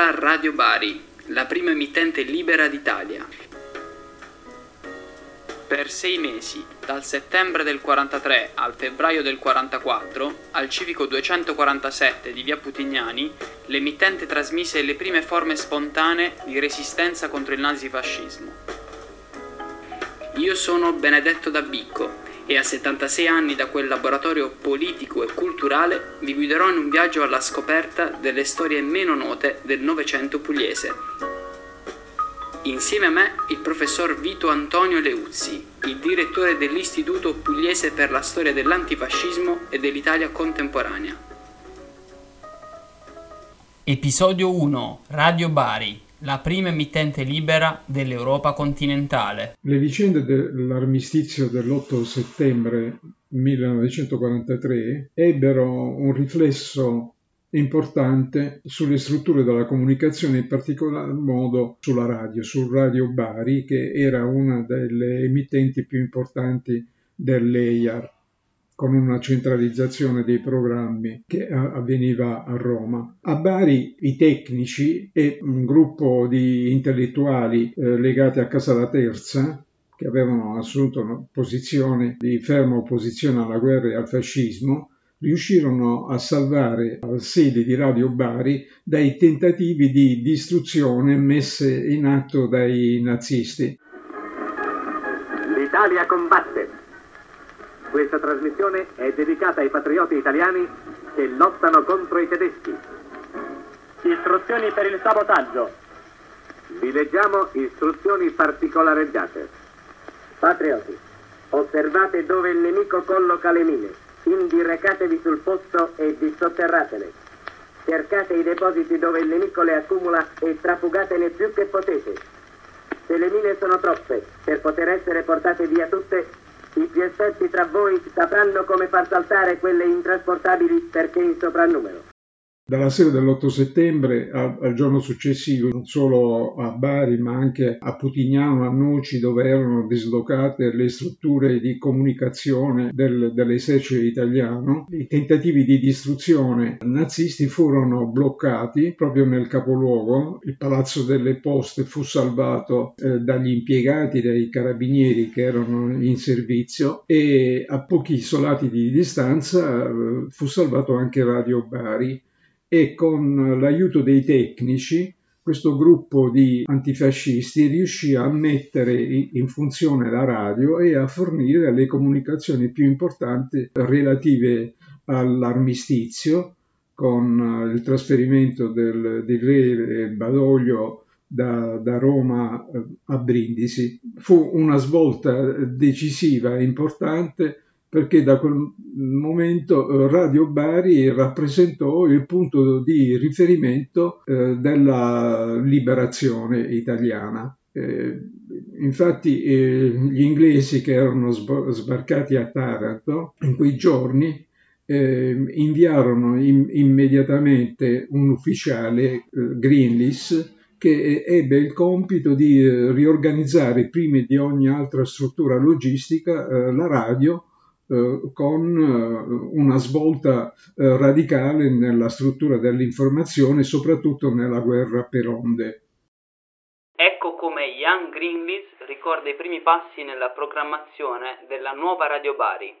parla Radio Bari, la prima emittente libera d'Italia. Per sei mesi, dal settembre del 43 al febbraio del 44, al civico 247 di via Putignani, l'emittente trasmise le prime forme spontanee di resistenza contro il nazifascismo. Io sono Benedetto Dabicco e a 76 anni da quel laboratorio politico e culturale vi guiderò in un viaggio alla scoperta delle storie meno note del Novecento pugliese. Insieme a me il professor Vito Antonio Leuzzi, il direttore dell'Istituto Pugliese per la storia dell'antifascismo e dell'Italia contemporanea. Episodio 1 Radio Bari la prima emittente libera dell'Europa continentale. Le vicende dell'armistizio dell'8 settembre 1943 ebbero un riflesso importante sulle strutture della comunicazione, in particolar modo sulla radio, sul Radio Bari, che era una delle emittenti più importanti dell'EIAR con una centralizzazione dei programmi che avveniva a Roma. A Bari i tecnici e un gruppo di intellettuali eh, legati a Casa la Terza che avevano assunto una posizione di ferma opposizione alla guerra e al fascismo, riuscirono a salvare la sede di Radio Bari dai tentativi di distruzione messe in atto dai nazisti. L'Italia combatte questa trasmissione è dedicata ai patrioti italiani che lottano contro i tedeschi. Istruzioni per il sabotaggio. Vi leggiamo istruzioni particolareggiate. Patrioti, osservate dove il nemico colloca le mine. Indirecatevi sul posto e dissotterratele. Cercate i depositi dove il nemico le accumula e trafugatene più che potete. Se le mine sono troppe per poter essere portate via tutte, i più esperti tra voi sapranno come far saltare quelle intrasportabili perché in soprannumero. Dalla sera dell'8 settembre al, al, giorno successivo, non solo a Bari ma anche a Putignano, a Noci, dove erano dislocate le strutture di comunicazione del, dell'esercito italiano, i tentativi di distruzione nazisti furono bloccati proprio nel capoluogo. Il Palazzo delle Poste fu salvato eh, dagli impiegati, dai carabinieri che erano in servizio e a pochi isolati di distanza eh, fu salvato anche Radio Bari e con l'aiuto dei tecnici questo gruppo di antifascisti riuscì a mettere in funzione la radio e a fornire le comunicazioni più importanti relative all'armistizio con il trasferimento del, del re Badoglio da, da, Roma eh, a Brindisi. Fu una svolta decisiva e importante perché da quel momento eh, Radio Bari rappresentò il punto di riferimento eh, della liberazione italiana. Eh, infatti gli inglesi che erano sbarcati a Taranto in quei giorni inviarono in, immediatamente un ufficiale, Greenlees, che ebbe il compito di riorganizzare prima di ogni altra struttura logistica la radio con eh, una svolta eh, radicale nella struttura dell'informazione, soprattutto nella guerra per onde. Ecco come Ian Greenleaf ricorda i primi passi nella programmazione della nuova Radio Bari.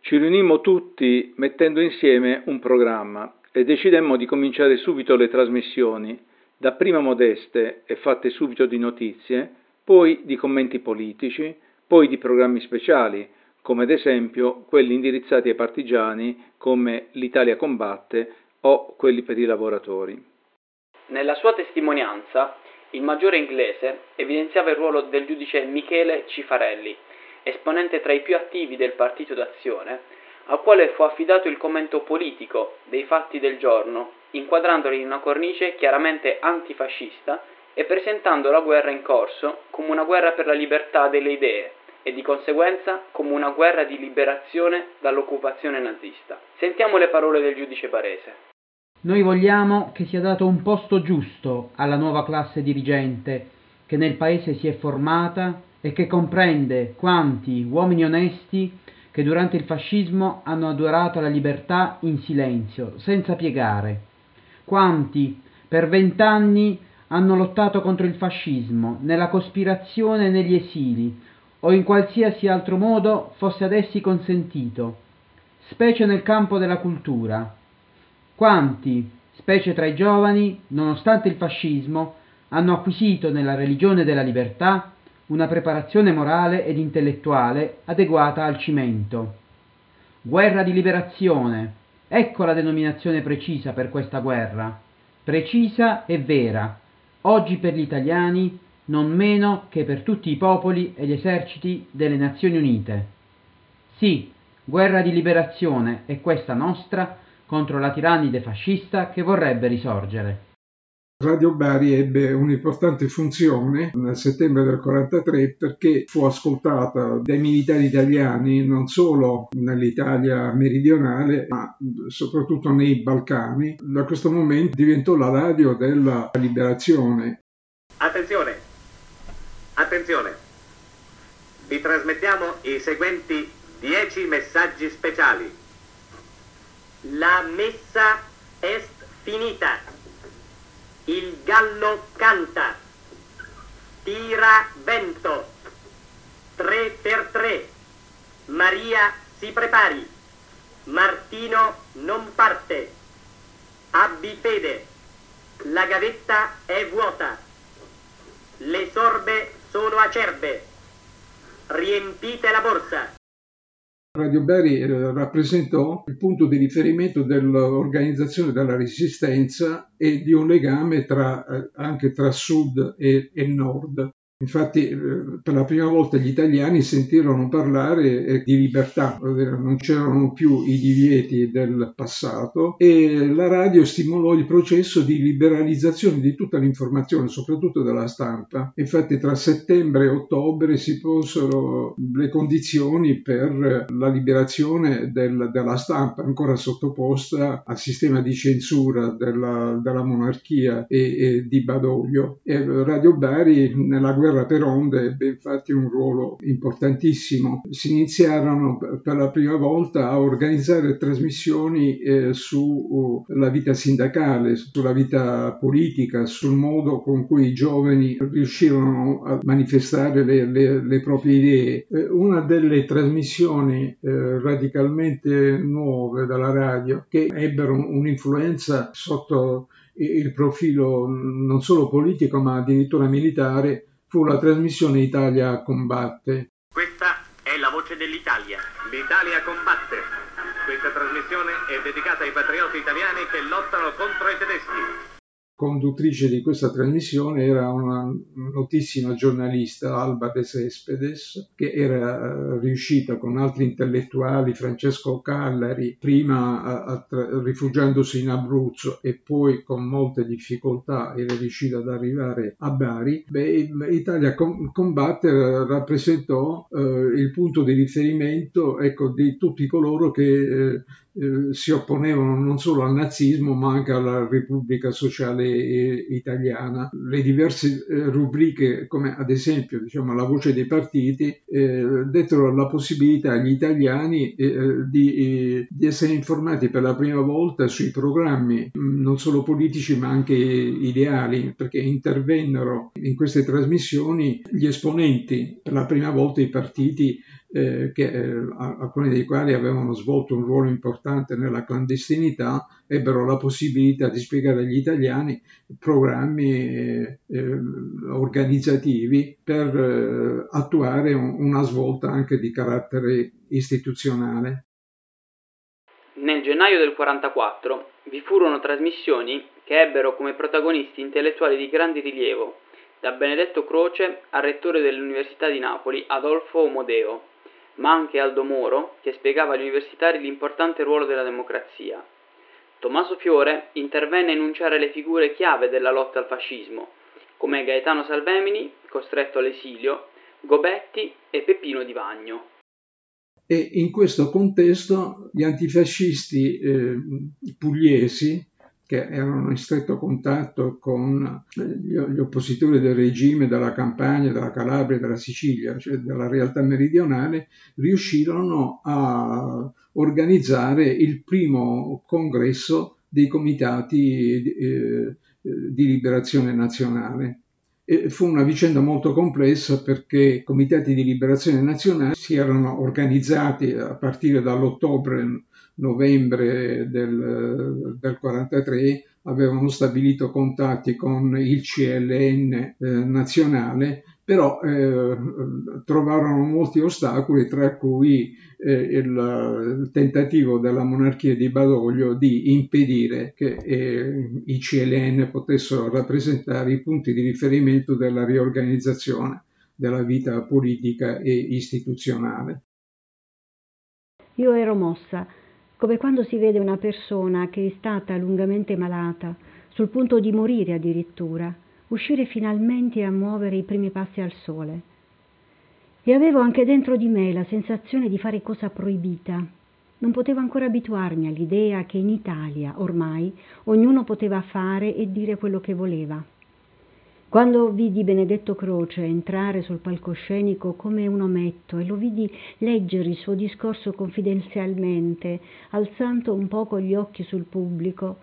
Ci riunimmo tutti mettendo insieme un programma e decidemmo di cominciare subito le trasmissioni, dapprima modeste e fatte subito di notizie, poi di commenti politici, poi di programmi speciali, come ad esempio quelli indirizzati ai partigiani come l'Italia combatte o quelli per i lavoratori. Nella sua testimonianza, il maggiore inglese evidenziava il ruolo del giudice Michele Cifarelli, esponente tra i più attivi del Partito d'Azione, al quale fu affidato il commento politico dei fatti del giorno, inquadrandoli in una cornice chiaramente antifascista e presentando la guerra in corso come una guerra per la libertà delle idee, e di conseguenza come una guerra di liberazione dall'occupazione nazista. Sentiamo le parole del giudice barese. Noi vogliamo che sia dato un posto giusto alla nuova classe dirigente che nel Paese si è formata e che comprende quanti uomini onesti che durante il fascismo hanno adorato la libertà in silenzio, senza piegare, quanti per vent'anni hanno lottato contro il fascismo, nella cospirazione e negli esili, o in qualsiasi altro modo fosse ad essi consentito, specie nel campo della cultura. Quanti, specie tra i giovani, nonostante il fascismo, hanno acquisito nella religione della libertà una preparazione morale ed intellettuale adeguata al cimento. Guerra di liberazione, ecco la denominazione precisa per questa guerra, precisa e vera, oggi per gli italiani non meno che per tutti i popoli e gli eserciti delle Nazioni Unite. Sì, guerra di liberazione è questa nostra contro la tirannide fascista che vorrebbe risorgere. Radio Bari ebbe un'importante funzione nel settembre del 1943 perché fu ascoltata dai militari italiani non solo nell'Italia meridionale ma soprattutto nei Balcani. Da questo momento diventò la radio della liberazione. Attenzione, attenzione, vi trasmettiamo i seguenti 10 messaggi speciali. La messa è finita. Il gallo canta. Tira vento. Tre per tre. Maria si prepari. Martino non parte. Abbi fede. La gavetta è vuota. Le sorbe sono acerbe. Riempite la borsa. Radio Bari eh, rappresentò il punto di riferimento dell'organizzazione della resistenza e di un legame tra, eh, anche tra sud e, e nord. Infatti eh, per la prima volta gli italiani sentirono parlare eh, di libertà, non c'erano più i divieti del passato e la radio stimolò il processo di liberalizzazione di tutta l'informazione, soprattutto della stampa. Infatti tra settembre e ottobre si posero le condizioni per la liberazione del, della stampa ancora sottoposta al sistema di censura della, della monarchia e, e di Badoglio. E Radio Bari nella guerra guerra per onde ebbe infatti un ruolo importantissimo. Si iniziarono per la prima volta a organizzare trasmissioni eh, sulla uh, vita sindacale, sulla vita politica, sul modo con cui i giovani riuscirono a manifestare le, le, le proprie idee. Eh, una delle trasmissioni eh, radicalmente nuove dalla radio che ebbero un'influenza sotto il profilo non solo politico ma addirittura militare fu la trasmissione Italia combatte. Conduttrice di questa trasmissione era una notissima giornalista, Alba De Cespedes, che era eh, riuscita con altri intellettuali, Francesco Callari, prima a, a, rifugiandosi in Abruzzo e poi con molte difficoltà era riuscita ad arrivare a Bari. Beh, Italia Combatte rappresentò eh, il punto di riferimento ecco, di tutti coloro che eh, eh, si opponevano non solo al nazismo ma anche alla Repubblica Sociale eh, Italiana. Le diverse eh, rubriche, come ad esempio diciamo, la voce dei partiti, eh, dettero la possibilità agli italiani di, di, essere informati per la prima volta sui programmi mm, non solo politici ma anche ideali, perché intervennero in queste trasmissioni gli esponenti per la prima volta i partiti eh, che, eh, alcuni dei quali avevano svolto un ruolo importante nella clandestinità, ebbero la possibilità di spiegare agli italiani programmi eh, eh organizzativi per eh, attuare un, una svolta anche di carattere istituzionale. Nel gennaio del 1944 vi furono trasmissioni che ebbero come protagonisti intellettuali di grande rilievo, da Benedetto Croce al rettore dell'Università di Napoli Adolfo Omodeo, ma anche Aldo Moro, che spiegava agli universitari l'importante ruolo della democrazia. Tommaso Fiore intervenne a enunciare le figure chiave della lotta al fascismo, come Gaetano Salvemini, costretto all'esilio, Gobetti e Peppino Di Vagno. E in questo contesto gli antifascisti eh, pugliesi che erano in stretto contatto con gli oppositori del regime della Campania, della Calabria, della Sicilia, cioè della realtà meridionale, riuscirono a organizzare il primo congresso dei comitati eh, di liberazione nazionale. E fu una vicenda molto complessa perché i comitati di liberazione nazionale si erano organizzati a partire dall'ottobre-novembre del, del 43, avevano stabilito contatti con il CLN eh, nazionale però eh, trovarono molti ostacoli, tra cui eh, il, il, tentativo della monarchia di Badoglio di impedire che eh, i CLN potessero rappresentare i punti di riferimento della riorganizzazione della vita politica e istituzionale. Io ero mossa, come quando si vede una persona che è stata lungamente malata, sul punto di morire addirittura uscire finalmente a muovere i primi passi al sole. E avevo anche dentro di me la sensazione di fare cosa proibita. Non potevo ancora abituarmi all'idea che in Italia ormai ognuno poteva fare e dire quello che voleva. Quando vidi Benedetto Croce entrare sul palcoscenico come un ometto e lo vidi leggere il suo discorso confidenzialmente, alzando un poco gli occhi sul pubblico,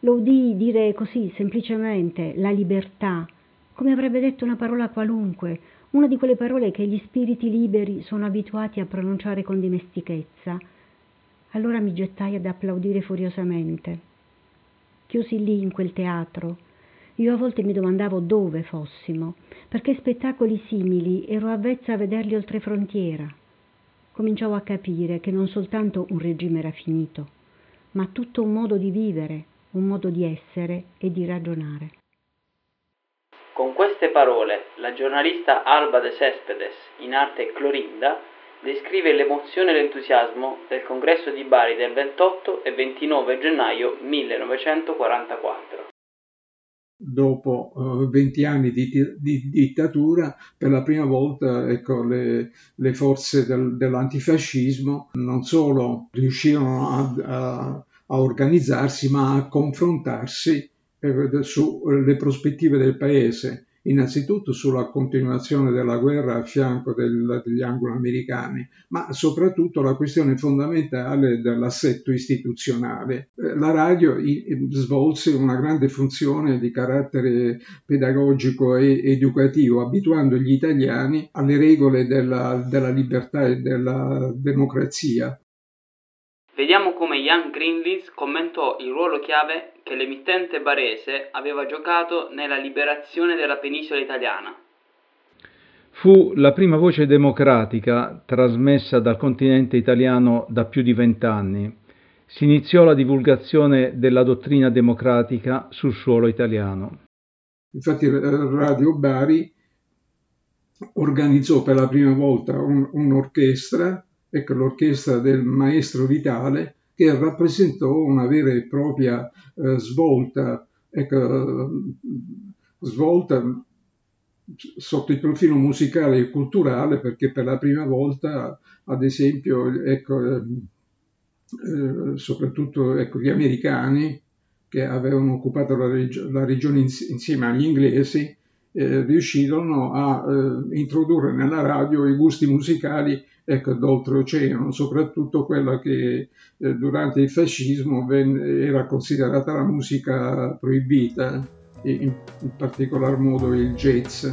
lo udii dire così semplicemente la libertà, come avrebbe detto una parola qualunque, una di quelle parole che gli spiriti liberi sono abituati a pronunciare con dimestichezza. Allora mi gettai ad applaudire furiosamente. Chiusi lì in quel teatro. Io a volte mi domandavo dove fossimo, perché spettacoli simili ero avvezza a vederli oltre frontiera. Cominciavo a capire che non soltanto un regime era finito, ma tutto un modo di vivere, un modo di essere e di ragionare. Con queste parole la giornalista Alba de Cespedes, in arte Clorinda, descrive l'emozione e l'entusiasmo del congresso di Bari del 28 e 29 gennaio 1944. Dopo uh, 20 anni di, di, dittatura, per la prima volta ecco, le, le forze del, dell'antifascismo non solo riuscirono a, a a organizzarsi ma a confrontarsi eh, sulle prospettive del paese, innanzitutto sulla continuazione della guerra a fianco del, degli anglo-americani, ma soprattutto la questione fondamentale dell'assetto istituzionale. Eh, la radio svolse una grande funzione di carattere pedagogico e educativo, abituando gli italiani alle regole della, della libertà e della democrazia. Vediamo come Jan Greenlees commentò il ruolo chiave che l'emittente barese aveva giocato nella liberazione della penisola italiana. Fu la prima voce democratica trasmessa dal continente italiano da più di vent'anni. Si iniziò la divulgazione della dottrina democratica sul suolo italiano. Infatti Radio Bari organizzò per la prima volta un, un'orchestra ecco, l'orchestra del maestro Vitale che rappresentò una vera e propria eh, svolta, ecco, svolta sotto il profilo musicale e culturale perché per la prima volta, ad esempio, ecco, eh, soprattutto ecco, gli americani che avevano occupato la, reg- la regione ins- insieme agli inglesi, eh, riuscirono a eh, introdurre nella radio i gusti musicali ecco, d'oltreoceano, soprattutto quella che eh, durante il fascismo venne, era considerata la musica proibita, in, in particolar modo il jazz.